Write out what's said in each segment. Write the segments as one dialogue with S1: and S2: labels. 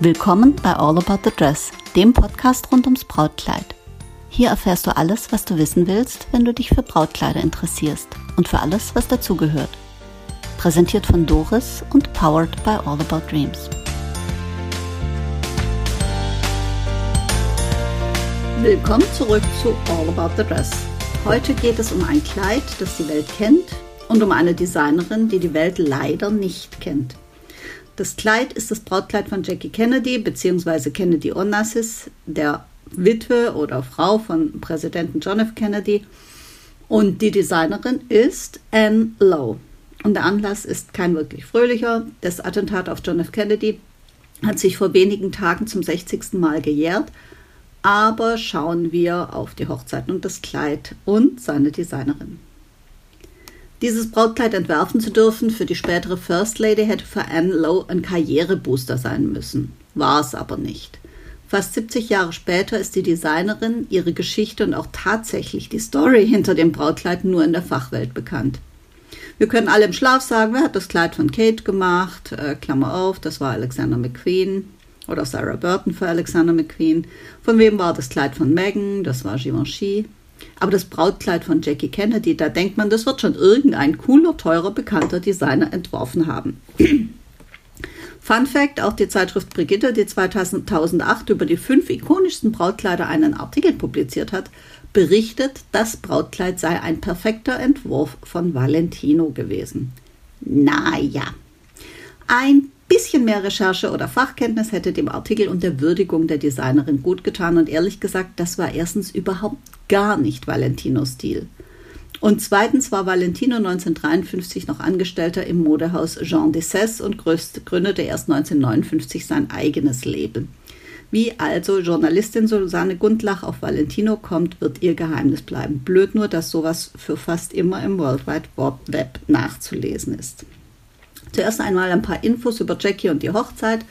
S1: Willkommen bei All About the Dress, dem Podcast rund ums Brautkleid. Hier erfährst du alles, was du wissen willst, wenn du dich für Brautkleider interessierst und für alles, was dazugehört. Präsentiert von Doris und powered by All About Dreams. Willkommen zurück zu All About the Dress. Heute geht es um ein Kleid, das die Welt kennt und um eine Designerin, die die Welt leider nicht kennt. Das Kleid ist das Brautkleid von Jackie Kennedy bzw. Kennedy Onassis, der Witwe oder Frau von Präsidenten John F. Kennedy. Und die Designerin ist Anne Lowe. Und der Anlass ist kein wirklich fröhlicher. Das Attentat auf John F. Kennedy hat sich vor wenigen Tagen zum 60. Mal gejährt. Aber schauen wir auf die Hochzeit und das Kleid und seine Designerin. Dieses Brautkleid entwerfen zu dürfen für die spätere First Lady hätte für Anne Lowe ein Karrierebooster sein müssen. War es aber nicht. Fast 70 Jahre später ist die Designerin, ihre Geschichte und auch tatsächlich die Story hinter dem Brautkleid nur in der Fachwelt bekannt. Wir können alle im Schlaf sagen, wer hat das Kleid von Kate gemacht? Äh, Klammer auf, das war Alexander McQueen oder Sarah Burton für Alexander McQueen. Von wem war das Kleid von Megan? Das war Givenchy. Aber das Brautkleid von Jackie Kennedy, da denkt man, das wird schon irgendein cooler, teurer, bekannter Designer entworfen haben. Fun Fact: Auch die Zeitschrift Brigitte, die 2008 über die fünf ikonischsten Brautkleider einen Artikel publiziert hat, berichtet, das Brautkleid sei ein perfekter Entwurf von Valentino gewesen. Naja, ein bisschen mehr Recherche oder Fachkenntnis hätte dem Artikel und der Würdigung der Designerin gut getan und ehrlich gesagt, das war erstens überhaupt gar nicht Valentinos Stil. Und zweitens war Valentino 1953 noch Angestellter im Modehaus Jean Dessès und gründete erst 1959 sein eigenes Label. Wie also Journalistin Susanne Gundlach auf Valentino kommt, wird ihr Geheimnis bleiben. Blöd nur, dass sowas für fast immer im World Wide Web nachzulesen ist. Zuerst einmal ein paar Infos über Jackie und die Hochzeit.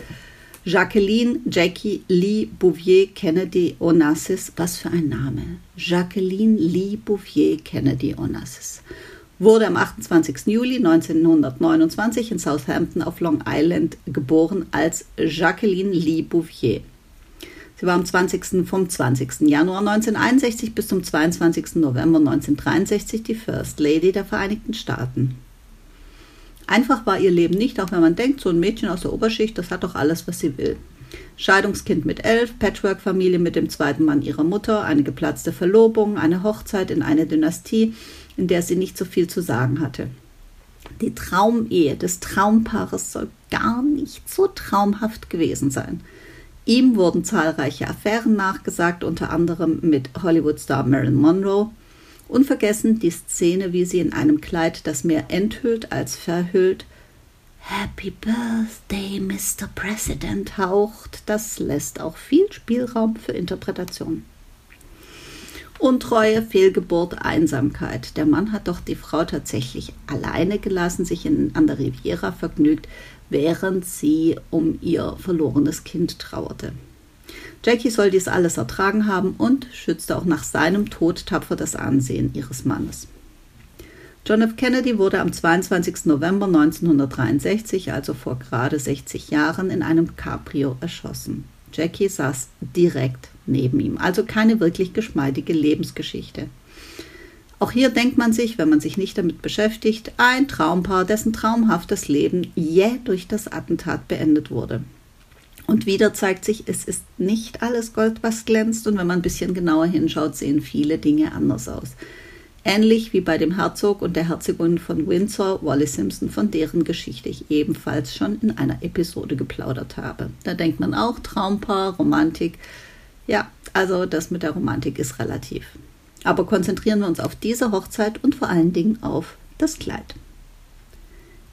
S1: Jacqueline Jackie Lee Bouvier Kennedy Onassis. Was für ein Name. Jacqueline Lee Bouvier Kennedy Onassis. Wurde am 28. Juli 1929 in Southampton auf Long Island geboren als Jacqueline Lee Bouvier. Sie war am 20. vom 20. Januar 1961 bis zum 22. November 1963 die First Lady der Vereinigten Staaten. Einfach war ihr Leben nicht, auch wenn man denkt, so ein Mädchen aus der Oberschicht, das hat doch alles, was sie will. Scheidungskind mit elf, Patchwork-Familie mit dem zweiten Mann ihrer Mutter, eine geplatzte Verlobung, eine Hochzeit in einer Dynastie, in der sie nicht so viel zu sagen hatte. Die Traumehe des Traumpaares soll gar nicht so traumhaft gewesen sein. Ihm wurden zahlreiche Affären nachgesagt, unter anderem mit Hollywood-Star Marilyn Monroe. Unvergessen die Szene, wie sie in einem Kleid, das mehr enthüllt als verhüllt, Happy Birthday, Mr. President haucht. Das lässt auch viel Spielraum für Interpretation. Untreue, Fehlgeburt, Einsamkeit. Der Mann hat doch die Frau tatsächlich alleine gelassen, sich in, an der Riviera vergnügt, während sie um ihr verlorenes Kind trauerte. Jackie soll dies alles ertragen haben und schützte auch nach seinem Tod tapfer das Ansehen ihres Mannes. John F. Kennedy wurde am 22. November 1963, also vor gerade 60 Jahren, in einem Cabrio erschossen. Jackie saß direkt neben ihm, also keine wirklich geschmeidige Lebensgeschichte. Auch hier denkt man sich, wenn man sich nicht damit beschäftigt, ein Traumpaar, dessen traumhaftes Leben jäh durch das Attentat beendet wurde. Und wieder zeigt sich, es ist nicht alles Gold, was glänzt. Und wenn man ein bisschen genauer hinschaut, sehen viele Dinge anders aus. Ähnlich wie bei dem Herzog und der Herzogin von Windsor, Wally Simpson, von deren Geschichte ich ebenfalls schon in einer Episode geplaudert habe. Da denkt man auch Traumpaar, Romantik. Ja, also das mit der Romantik ist relativ. Aber konzentrieren wir uns auf diese Hochzeit und vor allen Dingen auf das Kleid.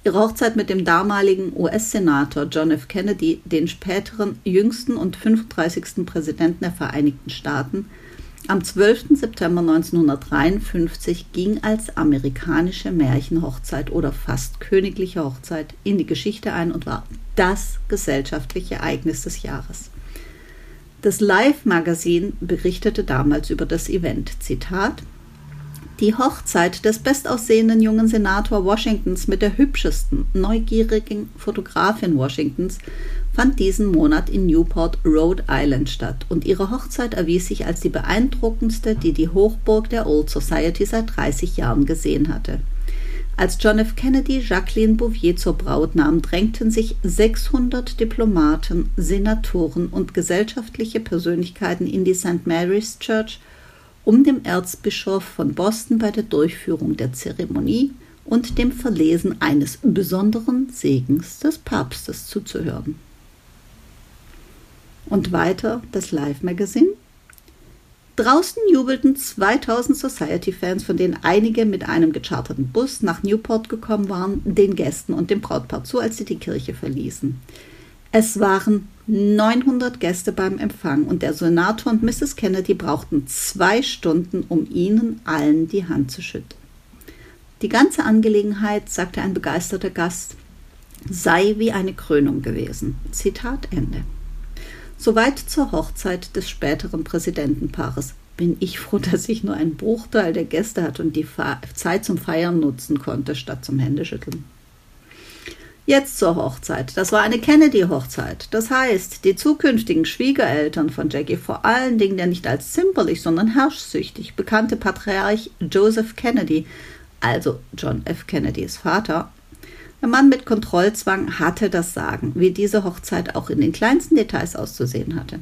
S1: Ihre Hochzeit mit dem damaligen US-Senator John F. Kennedy, den späteren jüngsten und 35. Präsidenten der Vereinigten Staaten, am 12. September 1953 ging als amerikanische Märchenhochzeit oder fast königliche Hochzeit in die Geschichte ein und war das gesellschaftliche Ereignis des Jahres. Das Live-Magazin berichtete damals über das Event. Zitat: die Hochzeit des bestaussehenden jungen Senator Washingtons mit der hübschesten, neugierigen Fotografin Washingtons fand diesen Monat in Newport, Rhode Island statt und ihre Hochzeit erwies sich als die beeindruckendste, die die Hochburg der Old Society seit 30 Jahren gesehen hatte. Als John F. Kennedy Jacqueline Bouvier zur Braut nahm, drängten sich 600 Diplomaten, Senatoren und gesellschaftliche Persönlichkeiten in die St. Mary's Church, um dem Erzbischof von Boston bei der Durchführung der Zeremonie und dem Verlesen eines besonderen Segens des Papstes zuzuhören. Und weiter das Live-Magazin. Draußen jubelten 2000 Society-Fans, von denen einige mit einem gecharterten Bus nach Newport gekommen waren, den Gästen und dem Brautpaar zu, als sie die Kirche verließen. Es waren 900 Gäste beim Empfang und der Senator und Mrs. Kennedy brauchten zwei Stunden, um ihnen allen die Hand zu schütteln. Die ganze Angelegenheit, sagte ein begeisterter Gast, sei wie eine Krönung gewesen. Zitat Ende. Soweit zur Hochzeit des späteren Präsidentenpaares. Bin ich froh, dass ich nur einen Bruchteil der Gäste hatte und die Zeit zum Feiern nutzen konnte, statt zum Händeschütteln. Jetzt zur Hochzeit. Das war eine Kennedy-Hochzeit. Das heißt, die zukünftigen Schwiegereltern von Jackie, vor allen Dingen der nicht als zimperlich, sondern herrschsüchtig bekannte Patriarch Joseph Kennedy, also John F. Kennedys Vater, der Mann mit Kontrollzwang hatte das Sagen, wie diese Hochzeit auch in den kleinsten Details auszusehen hatte.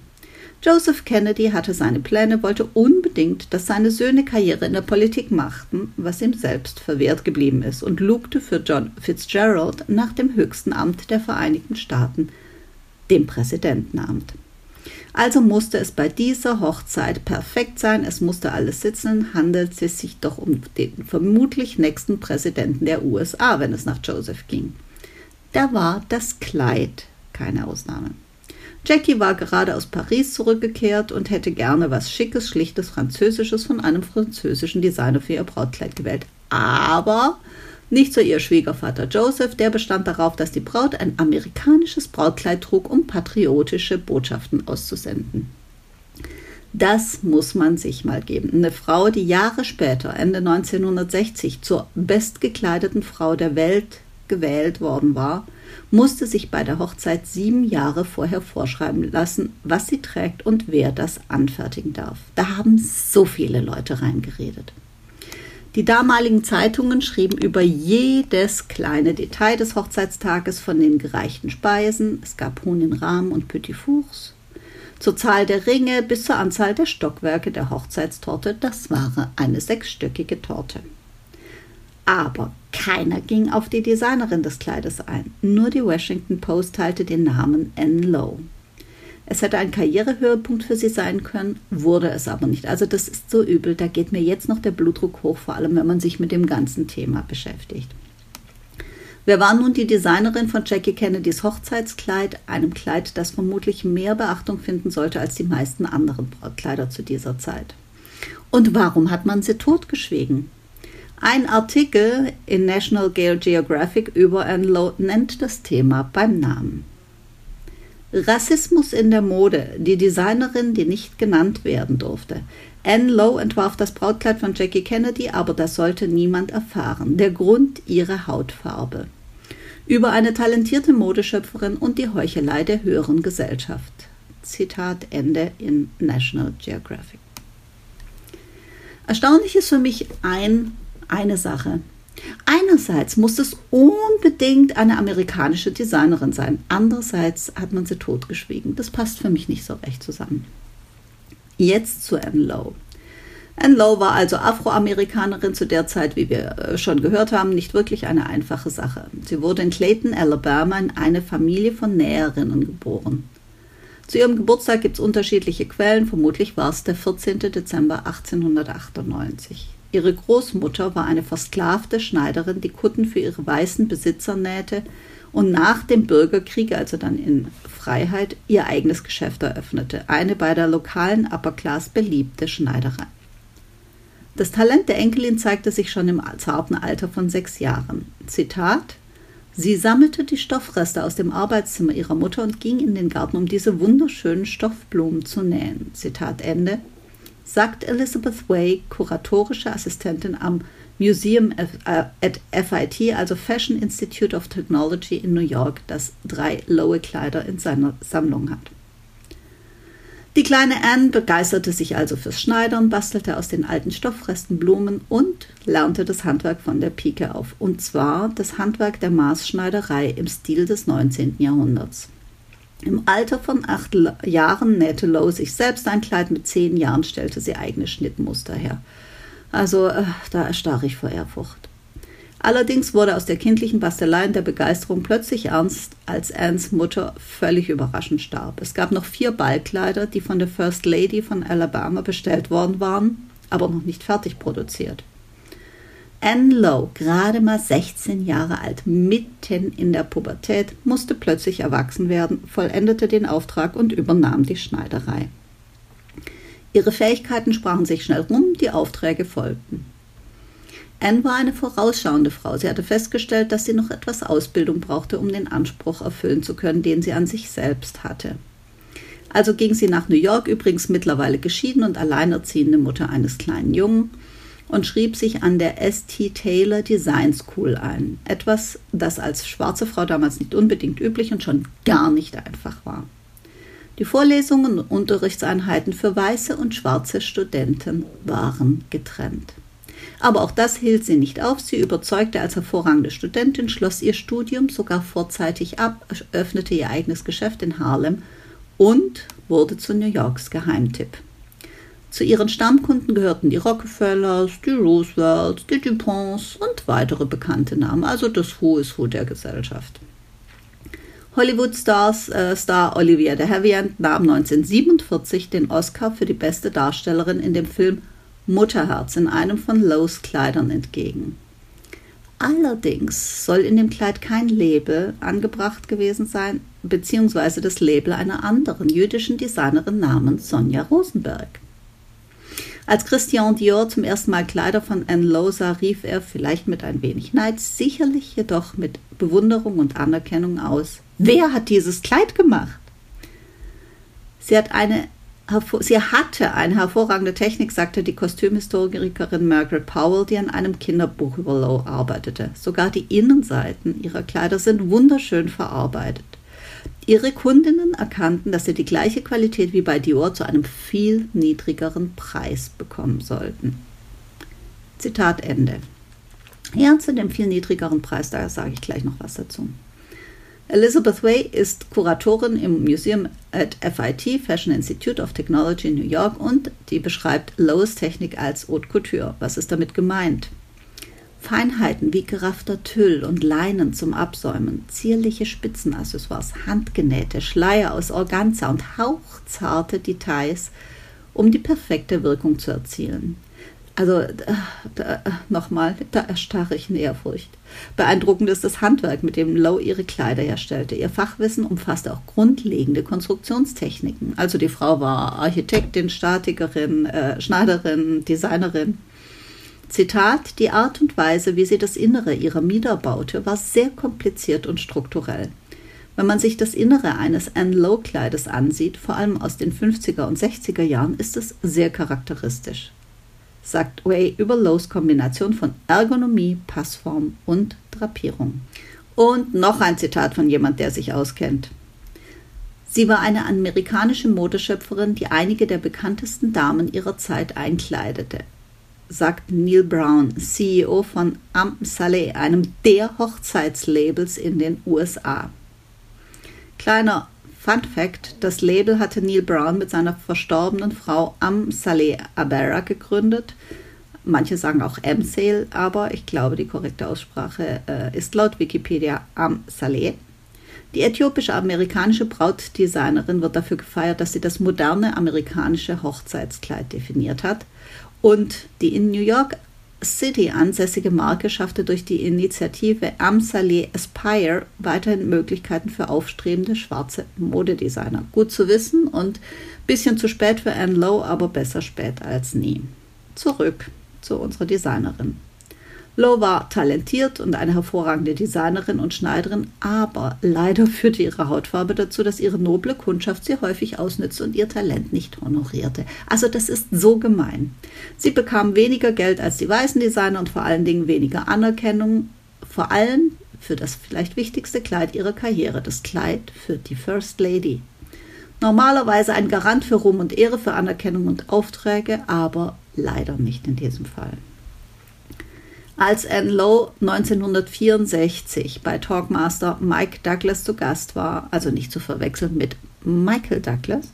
S1: Joseph Kennedy hatte seine Pläne, wollte unbedingt, dass seine Söhne Karriere in der Politik machten, was ihm selbst verwehrt geblieben ist, und lugte für John Fitzgerald nach dem höchsten Amt der Vereinigten Staaten, dem Präsidentenamt. Also musste es bei dieser Hochzeit perfekt sein, es musste alles sitzen, handelt es sich doch um den vermutlich nächsten Präsidenten der USA, wenn es nach Joseph ging. Da war das Kleid keine Ausnahme. Jackie war gerade aus Paris zurückgekehrt und hätte gerne was Schickes, Schlichtes, Französisches von einem französischen Designer für ihr Brautkleid gewählt. Aber nicht so ihr Schwiegervater Joseph, der bestand darauf, dass die Braut ein amerikanisches Brautkleid trug, um patriotische Botschaften auszusenden. Das muss man sich mal geben. Eine Frau, die Jahre später, Ende 1960, zur bestgekleideten Frau der Welt gewählt worden war, musste sich bei der Hochzeit sieben Jahre vorher vorschreiben lassen, was sie trägt und wer das anfertigen darf. Da haben so viele Leute reingeredet. Die damaligen Zeitungen schrieben über jedes kleine Detail des Hochzeitstages von den gereichten Speisen, es gab Huhn in Rahmen und Petit Fours, zur Zahl der Ringe bis zur Anzahl der Stockwerke der Hochzeitstorte, das war eine sechsstöckige Torte. Aber keiner ging auf die Designerin des Kleides ein. Nur die Washington Post teilte den Namen Anne Lowe. Es hätte ein Karrierehöhepunkt für sie sein können, wurde es aber nicht. Also das ist so übel, da geht mir jetzt noch der Blutdruck hoch, vor allem wenn man sich mit dem ganzen Thema beschäftigt. Wer war nun die Designerin von Jackie Kennedys Hochzeitskleid, einem Kleid, das vermutlich mehr Beachtung finden sollte als die meisten anderen Brautkleider zu dieser Zeit? Und warum hat man sie totgeschwiegen? Ein Artikel in National Geographic über Anne Lowe nennt das Thema beim Namen. Rassismus in der Mode, die Designerin, die nicht genannt werden durfte. Anne Lowe entwarf das Brautkleid von Jackie Kennedy, aber das sollte niemand erfahren. Der Grund ihre Hautfarbe. Über eine talentierte Modeschöpferin und die Heuchelei der höheren Gesellschaft. Zitat Ende in National Geographic. Erstaunlich ist für mich ein, eine Sache. Einerseits muss es unbedingt eine amerikanische Designerin sein, andererseits hat man sie totgeschwiegen. Das passt für mich nicht so recht zusammen. Jetzt zu Anne Lowe. Anne Lowe war also Afroamerikanerin zu der Zeit, wie wir äh, schon gehört haben, nicht wirklich eine einfache Sache. Sie wurde in Clayton, Alabama, in eine Familie von Näherinnen geboren. Zu ihrem Geburtstag gibt es unterschiedliche Quellen, vermutlich war es der 14. Dezember 1898. Ihre Großmutter war eine versklavte Schneiderin, die Kutten für ihre weißen Besitzer nähte und nach dem Bürgerkrieg, also dann in Freiheit, ihr eigenes Geschäft eröffnete, eine bei der lokalen Upper Class beliebte Schneiderei. Das Talent der Enkelin zeigte sich schon im zarten Alter von sechs Jahren. Zitat Sie sammelte die Stoffreste aus dem Arbeitszimmer ihrer Mutter und ging in den Garten, um diese wunderschönen Stoffblumen zu nähen. Zitat Ende sagt Elizabeth Way, kuratorische Assistentin am Museum äh, at FIT, also Fashion Institute of Technology in New York, das drei Lowe-Kleider in seiner Sammlung hat. Die kleine Anne begeisterte sich also fürs Schneidern, bastelte aus den alten Stoffresten Blumen und lernte das Handwerk von der Pike auf. Und zwar das Handwerk der Maßschneiderei im Stil des 19. Jahrhunderts. Im Alter von acht Jahren nähte Lowe sich selbst ein Kleid, mit zehn Jahren stellte sie eigene Schnittmuster her. Also äh, da erstarre ich vor Ehrfurcht. Allerdings wurde aus der kindlichen Bastelei und der Begeisterung plötzlich ernst, als Annes Mutter völlig überraschend starb. Es gab noch vier Ballkleider, die von der First Lady von Alabama bestellt worden waren, aber noch nicht fertig produziert. Anne Lowe, gerade mal 16 Jahre alt, mitten in der Pubertät, musste plötzlich erwachsen werden, vollendete den Auftrag und übernahm die Schneiderei. Ihre Fähigkeiten sprachen sich schnell rum, die Aufträge folgten. Anne war eine vorausschauende Frau. Sie hatte festgestellt, dass sie noch etwas Ausbildung brauchte, um den Anspruch erfüllen zu können, den sie an sich selbst hatte. Also ging sie nach New York, übrigens mittlerweile geschieden und alleinerziehende Mutter eines kleinen Jungen, und schrieb sich an der St. Taylor Design School ein. Etwas, das als schwarze Frau damals nicht unbedingt üblich und schon gar nicht einfach war. Die Vorlesungen und Unterrichtseinheiten für weiße und schwarze Studenten waren getrennt. Aber auch das hielt sie nicht auf. Sie überzeugte als hervorragende Studentin, schloss ihr Studium sogar vorzeitig ab, öffnete ihr eigenes Geschäft in Harlem und wurde zu New Yorks Geheimtipp. Zu ihren Stammkunden gehörten die Rockefellers, die Roosevelts, die DuPonts und weitere bekannte Namen, also das Who is Who der Gesellschaft. Hollywood-Stars äh, Star Olivia de Havilland nahm 1947 den Oscar für die beste Darstellerin in dem Film Mutterherz in einem von Lowe's Kleidern entgegen. Allerdings soll in dem Kleid kein Label angebracht gewesen sein, beziehungsweise das Label einer anderen jüdischen Designerin namens Sonja Rosenberg. Als Christian Dior zum ersten Mal Kleider von Anne Lowe sah, rief er vielleicht mit ein wenig Neid, sicherlich jedoch mit Bewunderung und Anerkennung aus. Wer hat dieses Kleid gemacht? Sie hat eine Sie hatte eine hervorragende Technik, sagte die Kostümhistorikerin Margaret Powell, die an einem Kinderbuch über Lowe arbeitete. Sogar die Innenseiten ihrer Kleider sind wunderschön verarbeitet. Ihre Kundinnen erkannten, dass sie die gleiche Qualität wie bei Dior zu einem viel niedrigeren Preis bekommen sollten. Zitat Ende. Ja, zu dem viel niedrigeren Preis, da sage ich gleich noch was dazu. Elizabeth Way ist Kuratorin im Museum at FIT, Fashion Institute of Technology in New York, und die beschreibt Lowe's Technik als Haute Couture. Was ist damit gemeint? Feinheiten wie geraffter Tüll und Leinen zum Absäumen, zierliche Spitzenaccessoires, handgenähte Schleier aus Organza und hauchzarte Details, um die perfekte Wirkung zu erzielen. Also äh, äh, nochmal, da erstarre ich in Ehrfurcht. Beeindruckend ist das Handwerk, mit dem Lowe ihre Kleider herstellte. Ihr Fachwissen umfasste auch grundlegende Konstruktionstechniken. Also die Frau war Architektin, Statikerin, äh, Schneiderin, Designerin. Zitat, die Art und Weise, wie sie das Innere ihrer Mieder baute, war sehr kompliziert und strukturell. Wenn man sich das Innere eines Anne Lowe-Kleides ansieht, vor allem aus den 50er und 60er Jahren, ist es sehr charakteristisch sagt Way über Lowe's Kombination von Ergonomie, Passform und Drapierung. Und noch ein Zitat von jemand, der sich auskennt. Sie war eine amerikanische Modeschöpferin, die einige der bekanntesten Damen ihrer Zeit einkleidete, sagt Neil Brown, CEO von Am Saleh, einem der Hochzeitslabels in den USA. Kleiner Fun Fact: Das Label hatte Neil Brown mit seiner verstorbenen Frau Am Saleh Abera gegründet. Manche sagen auch M Sale, aber ich glaube, die korrekte Aussprache äh, ist laut Wikipedia Am Saleh. Die äthiopische amerikanische Brautdesignerin wird dafür gefeiert, dass sie das moderne amerikanische Hochzeitskleid definiert hat. Und die in New York City ansässige Marke schaffte durch die Initiative Amsaleh Aspire weiterhin Möglichkeiten für aufstrebende schwarze Modedesigner. Gut zu wissen und bisschen zu spät für Anne Lowe, aber besser spät als nie. Zurück zu unserer Designerin. Lowe war talentiert und eine hervorragende Designerin und Schneiderin, aber leider führte ihre Hautfarbe dazu, dass ihre noble Kundschaft sie häufig ausnützte und ihr Talent nicht honorierte. Also das ist so gemein. Sie bekam weniger Geld als die weißen Designer und vor allen Dingen weniger Anerkennung, vor allem für das vielleicht wichtigste Kleid ihrer Karriere, das Kleid für die First Lady. Normalerweise ein Garant für Ruhm und Ehre, für Anerkennung und Aufträge, aber leider nicht in diesem Fall. Als Anne Lowe 1964 bei Talkmaster Mike Douglas zu Gast war, also nicht zu verwechseln mit Michael Douglas,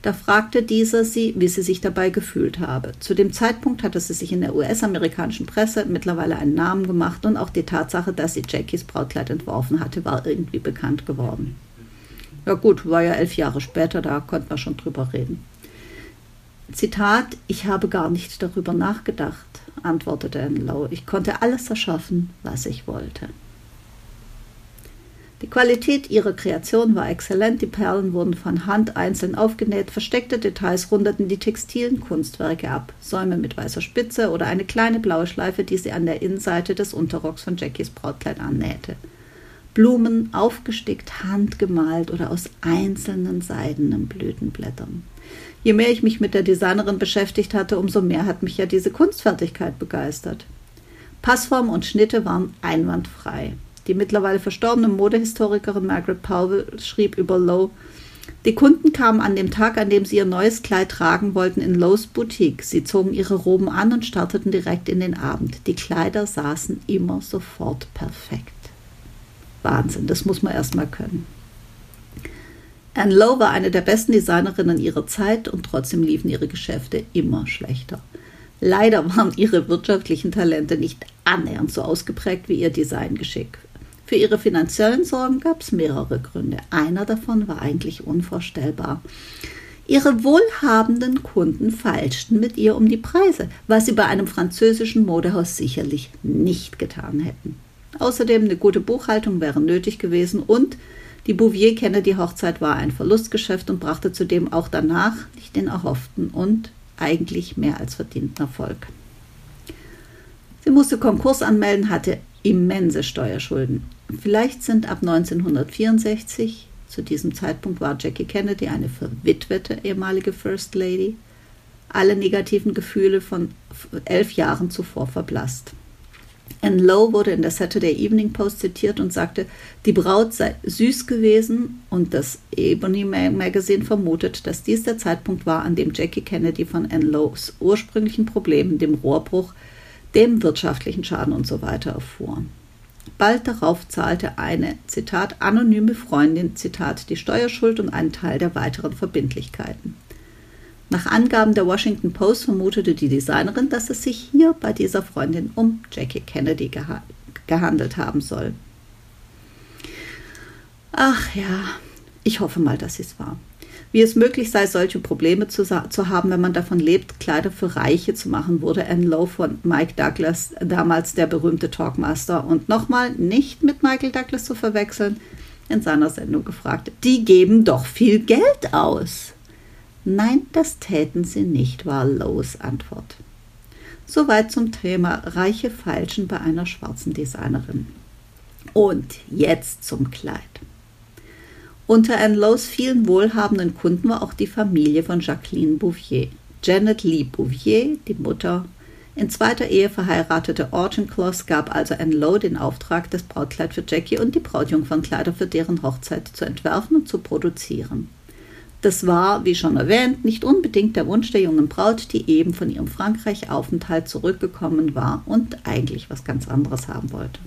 S1: da fragte dieser sie, wie sie sich dabei gefühlt habe. Zu dem Zeitpunkt hatte sie sich in der US-amerikanischen Presse mittlerweile einen Namen gemacht und auch die Tatsache, dass sie Jackies Brautkleid entworfen hatte, war irgendwie bekannt geworden. Ja gut, war ja elf Jahre später, da konnte man schon drüber reden. Zitat, ich habe gar nicht darüber nachgedacht antwortete Enlow. Ich konnte alles erschaffen, was ich wollte. Die Qualität ihrer Kreation war exzellent, die Perlen wurden von Hand einzeln aufgenäht, versteckte Details rundeten die textilen Kunstwerke ab, Säume mit weißer Spitze oder eine kleine blaue Schleife, die sie an der Innenseite des Unterrocks von Jackies Brautkleid annähte. Blumen aufgestickt, handgemalt oder aus einzelnen seidenen Blütenblättern je mehr ich mich mit der Designerin beschäftigt hatte, umso mehr hat mich ja diese Kunstfertigkeit begeistert. Passform und Schnitte waren einwandfrei. Die mittlerweile verstorbene Modehistorikerin Margaret Powell schrieb über Lowe, die Kunden kamen an dem Tag, an dem sie ihr neues Kleid tragen wollten, in Lowe's Boutique. Sie zogen ihre Roben an und starteten direkt in den Abend. Die Kleider saßen immer sofort perfekt. Wahnsinn, das muss man erst mal können. Anne Lowe war eine der besten Designerinnen ihrer Zeit und trotzdem liefen ihre Geschäfte immer schlechter. Leider waren ihre wirtschaftlichen Talente nicht annähernd so ausgeprägt wie ihr Designgeschick. Für ihre finanziellen Sorgen gab es mehrere Gründe. Einer davon war eigentlich unvorstellbar. Ihre wohlhabenden Kunden feilschten mit ihr um die Preise, was sie bei einem französischen Modehaus sicherlich nicht getan hätten. Außerdem eine gute Buchhaltung wäre nötig gewesen und die Bouvier-Kennedy-Hochzeit war ein Verlustgeschäft und brachte zudem auch danach nicht den erhofften und eigentlich mehr als verdienten Erfolg. Sie musste Konkurs anmelden, hatte immense Steuerschulden. Vielleicht sind ab 1964, zu diesem Zeitpunkt war Jackie Kennedy eine verwitwete ehemalige First Lady, alle negativen Gefühle von elf Jahren zuvor verblasst. Anne Lowe wurde in der Saturday Evening Post zitiert und sagte, die Braut sei süß gewesen und das Ebony Magazine vermutet, dass dies der Zeitpunkt war, an dem Jackie Kennedy von Anne Lowes ursprünglichen Problemen, dem Rohrbruch, dem wirtschaftlichen Schaden usw. So erfuhr. Bald darauf zahlte eine, Zitat, anonyme Freundin, Zitat, die Steuerschuld und einen Teil der weiteren Verbindlichkeiten. Nach Angaben der Washington Post vermutete die Designerin, dass es sich hier bei dieser Freundin um Jackie Kennedy geha gehandelt haben soll. Ach ja, ich hoffe mal, dass es war. Wie es möglich sei, solche Probleme zu, zu, haben, wenn man davon lebt, Kleider für Reiche zu machen, wurde Anne Lowe von Mike Douglas, damals der berühmte Talkmaster, und nochmal nicht mit Michael Douglas zu verwechseln, in seiner Sendung gefragt. Die geben doch viel Geld aus. Nein, das täten sie nicht, war Lows Antwort. Soweit zum Thema reiche Falschen bei einer schwarzen Designerin. Und jetzt zum Kleid. Unter Anne Lows vielen wohlhabenden Kunden war auch die Familie von Jacqueline Bouvier. Janet Lee Bouvier, die Mutter, in zweiter Ehe verheiratete Auchincloss gab also Anne Lowe den Auftrag, das Brautkleid für Jackie und die Brautjungfernkleider für deren Hochzeit zu entwerfen und zu produzieren. Das war, wie schon erwähnt, nicht unbedingt der Wunsch der jungen Braut, die eben von ihrem Frankreich-Aufenthalt zurückgekommen war und eigentlich was ganz anderes haben wollte.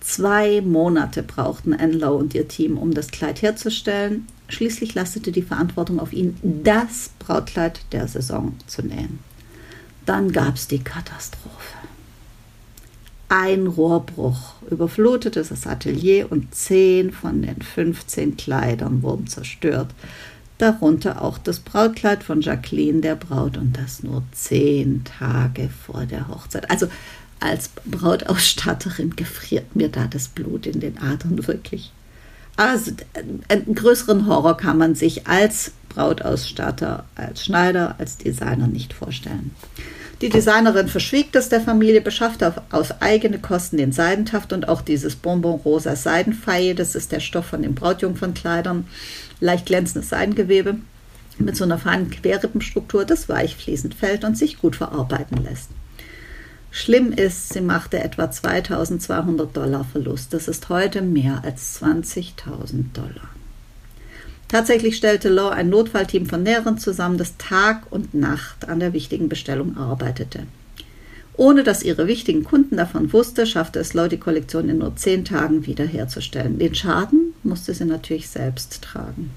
S1: Zwei Monate brauchten Anne Lowe und ihr Team, um das Kleid herzustellen. Schließlich lastete die Verantwortung auf ihnen, das Brautkleid der Saison zu nähen. Dann gab es die Katastrophe. Ein Rohrbruch überflutete das Atelier und zehn von den 15 Kleidern wurden zerstört. Darunter auch das Brautkleid von Jacqueline, der Braut, und das nur zehn Tage vor der Hochzeit. Also als Brautausstatterin gefriert mir da das Blut in den Adern wirklich. Also einen größeren Horror kann man sich als Brautausstatter, als Schneider, als Designer nicht vorstellen. Die Designerin verschwieg das der Familie, beschaffte auf, eigene Kosten den Seidentaft und auch dieses Bonbon rosa Seidenfeie, das ist der Stoff von den Brautjungfernkleidern, leicht glänzendes Seidengewebe mit so einer feinen Querrippenstruktur, das weich fließend fällt und sich gut verarbeiten lässt. Schlimm ist, sie machte etwa 2200 Dollar Verlust. Das ist heute mehr als 20.000 Dollar. Tatsächlich stellte Law ein Notfallteam von Näheren zusammen, das Tag und Nacht an der wichtigen Bestellung arbeitete. Ohne dass ihre wichtigen Kunden davon wusste, schaffte es Law, die Kollektion in nur zehn Tagen wiederherzustellen. Den Schaden musste sie natürlich selbst tragen.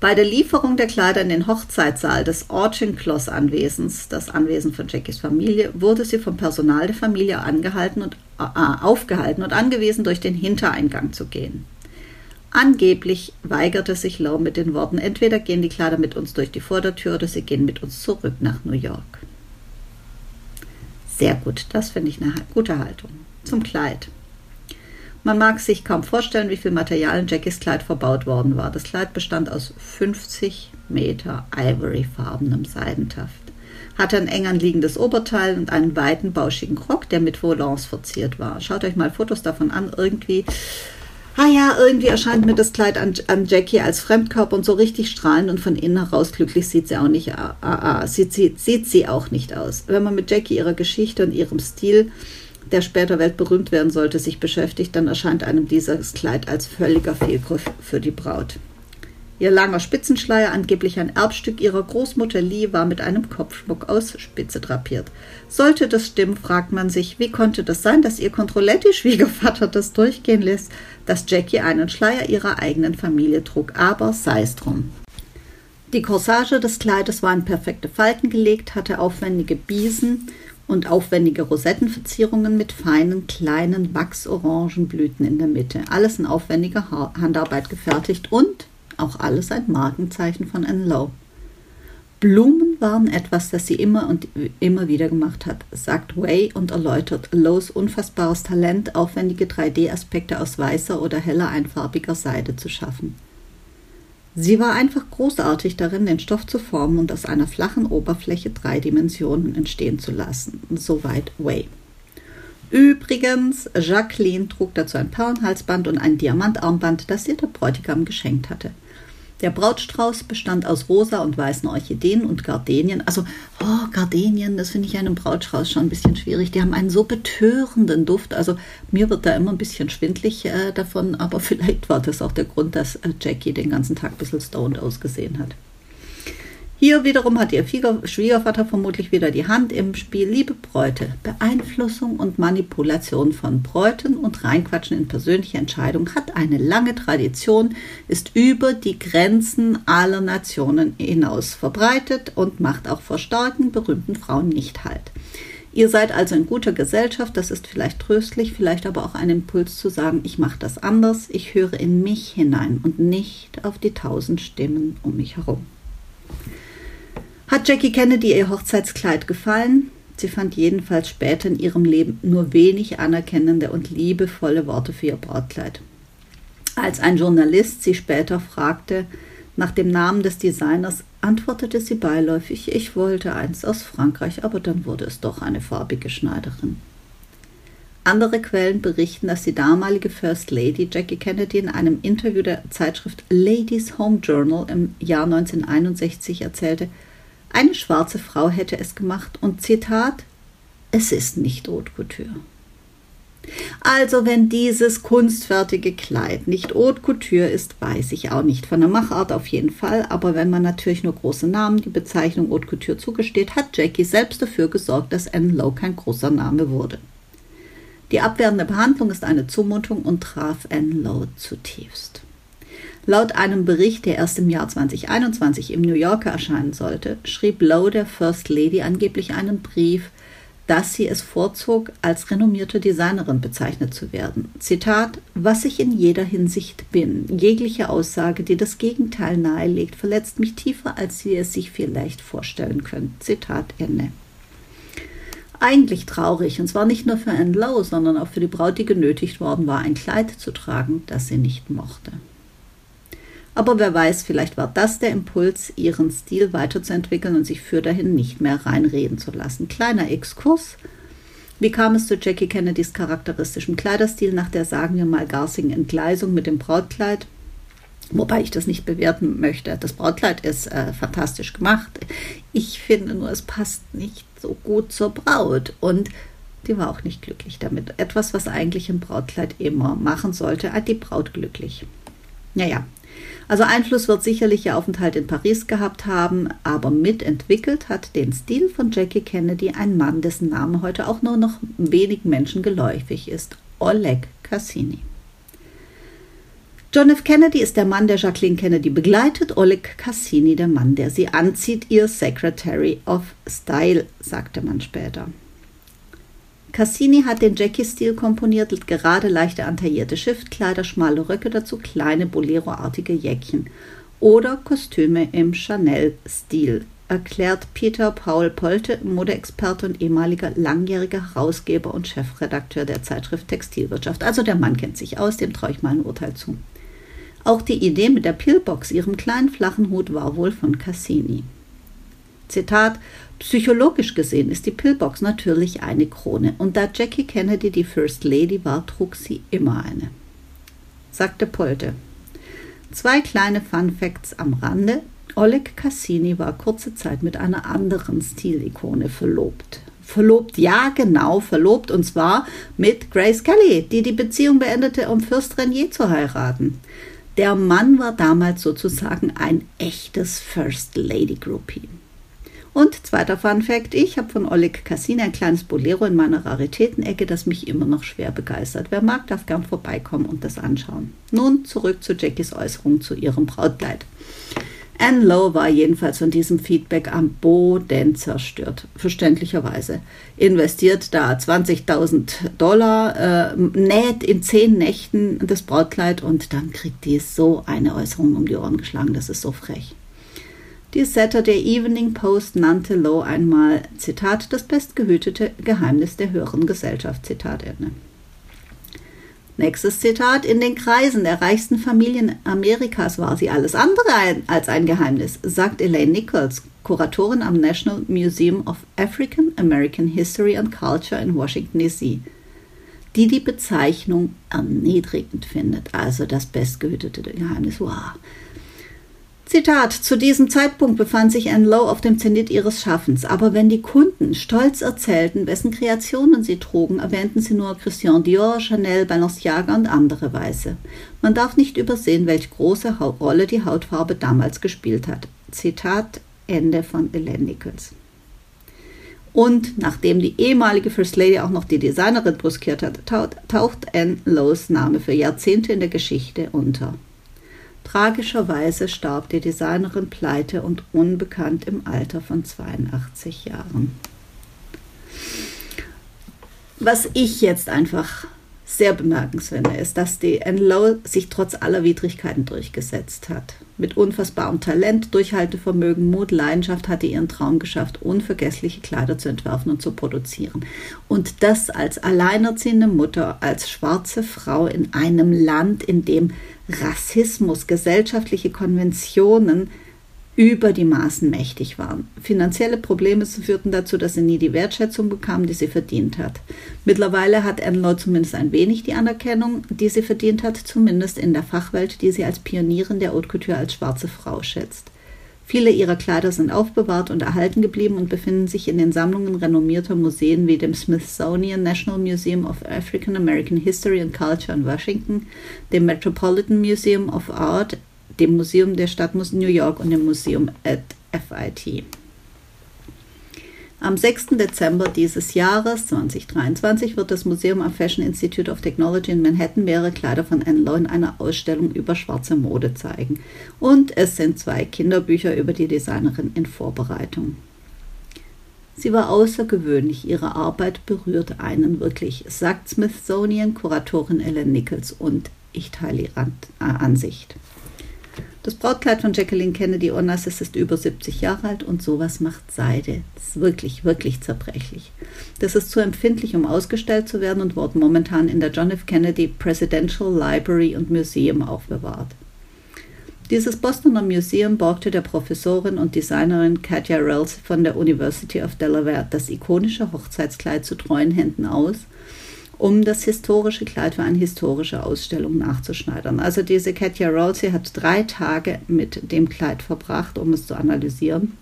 S1: Bei der Lieferung der Kleider in den Hochzeitssaal des Auchincloss-Anwesens, das Anwesen von Jackies Familie, wurde sie vom Personal der Familie angehalten und, äh, aufgehalten und angewiesen, durch den Hintereingang zu gehen. Angeblich weigerte sich Lowe mit den Worten, entweder gehen die Kleider mit uns durch die Vordertür oder sie gehen mit uns zurück nach New York. Sehr gut, das finde ich eine gute Haltung. Zum Kleid. Man mag sich kaum vorstellen, wie viel Material in Jackies Kleid verbaut worden war. Das Kleid bestand aus 50 Meter ivoryfarbenem Seidentaft, hatte ein eng anliegendes Oberteil und einen weiten, bauschigen Rock, der mit Volants verziert war. Schaut euch mal Fotos davon an. Irgendwie, ah ja, irgendwie erscheint mir das Kleid an, an Jackie als Fremdkörper und so richtig strahlend und von innen heraus glücklich sieht sie auch nicht, ah, ah, sieht, sieht, sieht sie auch nicht aus. Wenn man mit Jackie ihrer Geschichte und ihrem Stil der später weltberühmt werden sollte, sich beschäftigt, dann erscheint einem dieses Kleid als völliger Fehlgriff für die Braut. Ihr langer Spitzenschleier, angeblich ein Erbstück ihrer Großmutter Lee, war mit einem Kopfschmuck aus Spitze drapiert. Sollte das stimmen, fragt man sich, wie konnte das sein, dass ihr Controletti-Schwiegervater das durchgehen lässt, dass Jackie einen Schleier ihrer eigenen Familie trug. Aber sei es drum. Die Corsage des Kleides war in perfekte Falten gelegt, hatte aufwendige Biesen und aufwendige Rosettenverzierungen mit feinen kleinen Wachsorangenblüten in der Mitte. Alles in aufwendiger Handarbeit gefertigt und auch alles ein Markenzeichen von Anne Lowe. Blumen waren etwas, das sie immer und immer wieder gemacht hat, sagt Way und erläutert Lowe's unfassbares Talent, aufwendige 3D-Aspekte aus weißer oder heller einfarbiger Seide zu schaffen. Sie war einfach großartig darin, den Stoff zu formen und aus einer flachen Oberfläche drei Dimensionen entstehen zu lassen. Soweit Way. Übrigens, Jacqueline trug dazu ein Perlenhalsband und ein Diamantarmband, das ihr der Bräutigam geschenkt hatte. Der Brautstrauß bestand aus rosa und weißen Orchideen und Gardenien. Also, oh, Gardenien, das finde ich einem Brautstrauß schon ein bisschen schwierig. Die haben einen so betörenden Duft. Also, mir wird da immer ein bisschen schwindlig äh, davon, aber vielleicht war das auch der Grund, dass äh, Jackie den ganzen Tag ein bisschen stoned ausgesehen hat. Hier wiederum hat ihr Schwiegervater vermutlich wieder die Hand im Spiel. Liebe Bräute, Beeinflussung und Manipulation von Bräuten und Reinquatschen in persönliche Entscheidungen hat eine lange Tradition, ist über die Grenzen aller Nationen hinaus verbreitet und macht auch vor starken, berühmten Frauen nicht Halt. Ihr seid also in guter Gesellschaft, das ist vielleicht tröstlich, vielleicht aber auch ein Impuls zu sagen, ich mache das anders, ich höre in mich hinein und nicht auf die tausend Stimmen um mich herum. Hat Jackie Kennedy ihr Hochzeitskleid gefallen? Sie fand jedenfalls später in ihrem Leben nur wenig anerkennende und liebevolle Worte für ihr Brautkleid. Als ein Journalist sie später fragte nach dem Namen des Designers, antwortete sie beiläufig, ich wollte eins aus Frankreich, aber dann wurde es doch eine farbige Schneiderin. Andere Quellen berichten, dass die damalige First Lady Jackie Kennedy in einem Interview der Zeitschrift Ladies Home Journal im Jahr 1961 erzählte, eine schwarze Frau hätte es gemacht und Zitat, es ist nicht Haute Couture. Also wenn dieses kunstfertige Kleid nicht Haute Couture ist, weiß ich auch nicht. Von der Machart auf jeden Fall, aber wenn man natürlich nur große Namen die Bezeichnung Haute Couture zugesteht, hat Jackie selbst dafür gesorgt, dass Anne Lowe kein großer Name wurde. Die abwehrende Behandlung ist eine Zumutung und traf Anne Lowe zutiefst. Laut einem Bericht, der erst im Jahr 2021 im New Yorker erscheinen sollte, schrieb Lowe der First Lady angeblich einen Brief, dass sie es vorzog, als renommierte Designerin bezeichnet zu werden. Zitat, was ich in jeder Hinsicht bin. Jegliche Aussage, die das Gegenteil nahelegt, verletzt mich tiefer, als Sie es sich vielleicht vorstellen können. Zitat Ende. Eigentlich traurig, und zwar nicht nur für Anne Lowe, sondern auch für die Braut, die genötigt worden war, ein Kleid zu tragen, das sie nicht mochte. Aber wer weiß, vielleicht war das der Impuls, ihren Stil weiterzuentwickeln und sich für dahin nicht mehr reinreden zu lassen. Kleiner Exkurs. Wie kam es zu Jackie Kennedys charakteristischem Kleiderstil nach der, sagen wir mal, garsigen Entgleisung mit dem Brautkleid? Wobei ich das nicht bewerten möchte. Das Brautkleid ist äh, fantastisch gemacht. Ich finde nur, es passt nicht so gut zur Braut. Und die war auch nicht glücklich damit. Etwas, was eigentlich ein Brautkleid immer machen sollte, hat die Braut glücklich. Naja, also Einfluss wird sicherlich ihr Aufenthalt in Paris gehabt haben, aber mitentwickelt hat den Stil von Jackie Kennedy ein Mann, dessen Name heute auch nur noch wenigen Menschen geläufig ist, Oleg Cassini. John F. Kennedy ist der Mann, der Jacqueline Kennedy begleitet, Oleg Cassini der Mann, der sie anzieht, ihr Secretary of Style, sagte man später. Cassini hat den Jackie-Stil komponiert, gerade leichte antaillierte Schiftkleider, schmale Röcke, dazu kleine Bolero-artige Jäckchen oder Kostüme im Chanel-Stil, erklärt Peter Paul Polte, Modeexperte und ehemaliger langjähriger Herausgeber und Chefredakteur der Zeitschrift Textilwirtschaft. Also der Mann kennt sich aus, dem traue ich mal ein Urteil zu. Auch die Idee mit der Pillbox, ihrem kleinen flachen Hut, war wohl von Cassini. Zitat: Psychologisch gesehen ist die Pillbox natürlich eine Krone, und da Jackie Kennedy die First Lady war, trug sie immer eine. Sagte Polte. Zwei kleine Fun Facts am Rande. Oleg Cassini war kurze Zeit mit einer anderen Stilikone verlobt. Verlobt, ja, genau, verlobt, und zwar mit Grace Kelly, die die Beziehung beendete, um Fürst Renier zu heiraten. Der Mann war damals sozusagen ein echtes First Lady Groupie. Und zweiter Fun Fact, ich habe von Oleg Cassini ein kleines Bolero in meiner Raritätenecke, das mich immer noch schwer begeistert. Wer mag, darf gern vorbeikommen und das anschauen. Nun zurück zu Jackies Äußerung zu ihrem Brautkleid. Anne Lowe war jedenfalls von diesem Feedback am Boden zerstört, verständlicherweise. Investiert da 20.000 Dollar, äh, näht in zehn Nächten das Brautkleid und dann kriegt die so eine Äußerung um die Ohren geschlagen, das ist so frech. Die Saturday Evening Post nannte Lowe einmal, Zitat, das bestgehütete Geheimnis der höheren Gesellschaft, Zitat Ende. Nächstes Zitat. In den Kreisen der reichsten Familien Amerikas war sie alles andere als ein Geheimnis, sagt Elaine Nichols, Kuratorin am National Museum of African American History and Culture in Washington, D.C., die die Bezeichnung erniedrigend findet. Also das bestgehütete Geheimnis. Wow. Zitat, zu diesem Zeitpunkt befand sich Anne Lowe auf dem Zenit ihres Schaffens, aber wenn die Kunden stolz erzählten, wessen Kreationen sie trugen, erwähnten sie nur Christian Dior, Chanel, Balenciaga und andere Weiße. Man darf nicht übersehen, welche große Rolle die Hautfarbe damals gespielt hat. Zitat Ende von Elaine Nichols. Und nachdem die ehemalige First Lady auch noch die Designerin bruskiert hat, taucht Anne Lowes Name für Jahrzehnte in der Geschichte unter. Tragischerweise starb die Designerin pleite und unbekannt im Alter von 82 Jahren. Was ich jetzt einfach sehr bemerkenswert ist, dass die Enlow sich trotz aller Widrigkeiten durchgesetzt hat. Mit unfassbarem Talent, Durchhaltevermögen, Mut, Leidenschaft hat sie ihren Traum geschafft, unvergessliche Kleider zu entwerfen und zu produzieren. Und das als alleinerziehende Mutter, als schwarze Frau in einem Land, in dem Rassismus, gesellschaftliche Konventionen über die Maßen mächtig waren. Finanzielle Probleme führten dazu, dass sie nie die Wertschätzung bekam, die sie verdient hat. Mittlerweile hat Anne zumindest ein wenig die Anerkennung, die sie verdient hat, zumindest in der Fachwelt, die sie als Pionierin der Haute Couture als schwarze Frau schätzt. Viele ihrer Kleider sind aufbewahrt und erhalten geblieben und befinden sich in den Sammlungen renommierter Museen wie dem Smithsonian National Museum of African American History and Culture in Washington, dem Metropolitan Museum of Art dem Museum der Stadt New York und dem Museum at FIT. Am 6. Dezember dieses Jahres 2023 wird das Museum am Fashion Institute of Technology in Manhattan mehrere Kleider von Anne Lowe in einer Ausstellung über schwarze Mode zeigen. Und es sind zwei Kinderbücher über die Designerin in Vorbereitung. Sie war außergewöhnlich, ihre Arbeit berührt einen wirklich, sagt Smithsonian-Kuratorin Ellen Nichols und ich teile ihre Ansicht. Das Brautkleid von Jacqueline Kennedy Onassis ist über 70 Jahre alt und sowas macht Seide. Das ist wirklich, wirklich zerbrechlich. Das ist zu empfindlich, um ausgestellt zu werden und wird momentan in der John F. Kennedy Presidential Library und Museum aufbewahrt. Dieses Bostoner Museum borgte der Professorin und Designerin Katja Rels von der University of Delaware das ikonische Hochzeitskleid zu treuen Händen aus, um das historische Kleid für eine historische Ausstellung nachzuschneidern. Also diese Katja Rolsey hat drei Tage mit dem Kleid verbracht, um es zu analysieren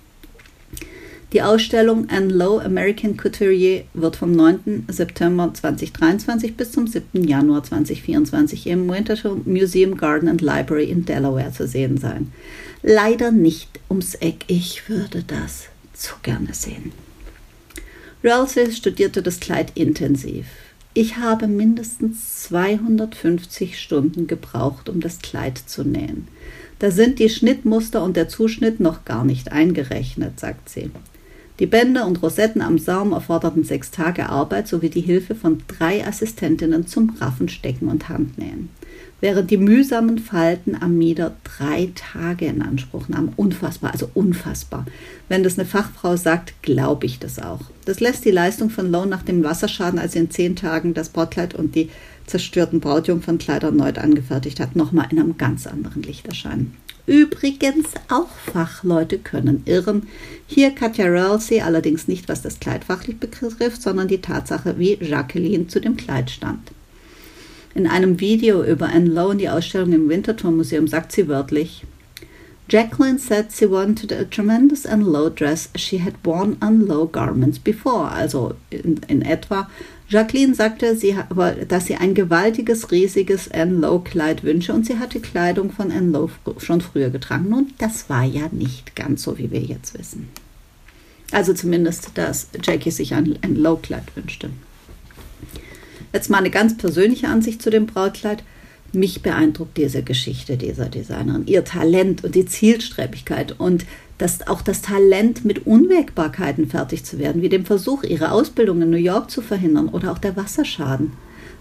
S1: die Ausstellung Anne Lowe American Couturier wird vom 9. September 2023 bis zum 7. Januar 2024 im Winterthur Museum Garden and Library in Delaware zu sehen sein. Leider nicht ums Eck. Ich würde das zu gerne sehen. Ralsey studierte das Kleid intensiv. Ich habe mindestens 250 Stunden gebraucht, um das Kleid zu nähen. Da sind die Schnittmuster und der Zuschnitt noch gar nicht eingerechnet, sagt sie. Die Bänder und Rosetten am Saum erforderten sechs Tage Arbeit sowie die Hilfe von drei Assistentinnen zum Raffen, Stecken und Handnähen. Während die mühsamen Falten am Mieder drei Tage in Anspruch nahmen. Unfassbar, also unfassbar. Wenn das eine Fachfrau sagt, glaube ich das auch. Das lässt die Leistung von Lowe nach dem Wasserschaden, als sie in zehn Tagen das Brautkleid und die zerstörten Brautjungfernkleider erneut angefertigt hat, nochmal in einem ganz anderen Licht erscheinen. Übrigens auch Fachleute können irren. Hier Katja Ralsey allerdings nicht, was das Kleid fachlich betrifft, sondern die Tatsache, wie Jacqueline zu dem Kleid stand. In einem Video über Anne Lowe und die Ausstellung im Winterthur Museum sagt sie wörtlich, Jacqueline said she wanted a tremendous Anne Lowe dress she had worn Anne Lowe garments before. Also in, in etwa, Jacqueline sagte, sie, dass sie ein gewaltiges, riesiges Anne Lowe Kleid wünsche und sie hatte Kleidung von Anne Lowe schon früher getragen. Nun, das war ja nicht ganz so, wie wir jetzt wissen. Also zumindest, dass Jackie sich ein Anne Lowe Kleid wünschte. Jetzt mal eine ganz persönliche Ansicht zu dem Brautkleid. Mich beeindruckt diese Geschichte dieser Designerin, ihr Talent und die Zielstrebigkeit und das, auch das Talent, mit Unwägbarkeiten fertig zu werden, wie dem Versuch, ihre Ausbildung in New York zu verhindern oder auch der Wasserschaden.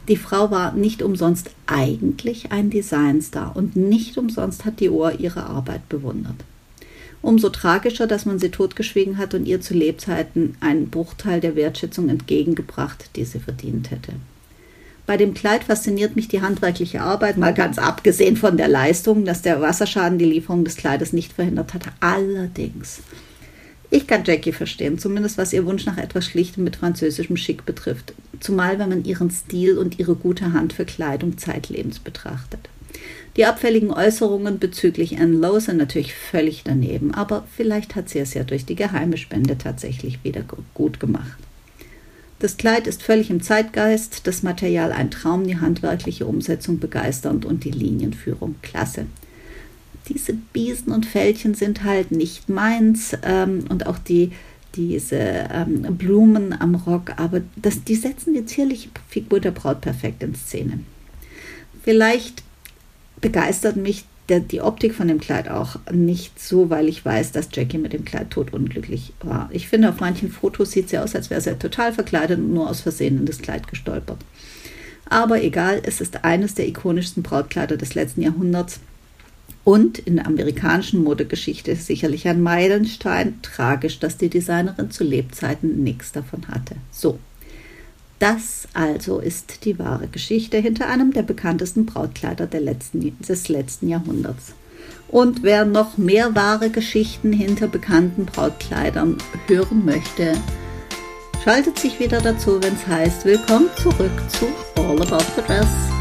S1: Die Frau war nicht umsonst eigentlich ein Designstar und nicht umsonst hat die Ohr ihre Arbeit bewundert. Umso tragischer, dass man sie totgeschwiegen hat und ihr zu Lebzeiten einen Bruchteil der Wertschätzung entgegengebracht, die sie verdient hätte. Bei dem Kleid fasziniert mich die handwerkliche Arbeit, mal ganz abgesehen von der Leistung, dass der Wasserschaden die Lieferung des Kleides nicht verhindert hat. Allerdings, ich kann Jackie verstehen, zumindest was ihr Wunsch nach etwas Schlichtem mit französischem Schick betrifft. Zumal, wenn man ihren Stil und ihre gute Hand für Kleidung zeitlebens betrachtet. Die abfälligen Äußerungen bezüglich Anne Lowe sind natürlich völlig daneben, aber vielleicht hat sie es ja durch die geheime Spende tatsächlich wieder gut gemacht. Das Kleid ist völlig im Zeitgeist, das Material ein Traum, die handwerkliche Umsetzung begeisternd und die Linienführung klasse. Diese Biesen und Fältchen sind halt nicht meins ähm, und auch die, diese ähm, Blumen am Rock, aber das, die setzen die zierliche Figur der Braut perfekt in Szene. Vielleicht begeistert mich der, die Optik von dem Kleid auch nicht so, weil ich weiß, dass Jackie mit dem Kleid totunglücklich war. Ich finde, auf manchen Fotos sieht sie aus, als wäre sie total verkleidet und nur aus Versehen in das Kleid gestolpert. Aber egal, es ist eines der ikonischsten Brautkleider des letzten Jahrhunderts und in der amerikanischen Modegeschichte sicherlich ein Meilenstein. Tragisch, dass die Designerin zu Lebzeiten nichts davon hatte. So, das also ist die wahre Geschichte hinter einem der bekanntesten Brautkleider letzten, des letzten Jahrhunderts. Und wer noch mehr wahre Geschichten hinter bekannten Brautkleidern hören möchte, schaltet sich wieder dazu, wenn es heißt, willkommen zurück zu All About the Dress.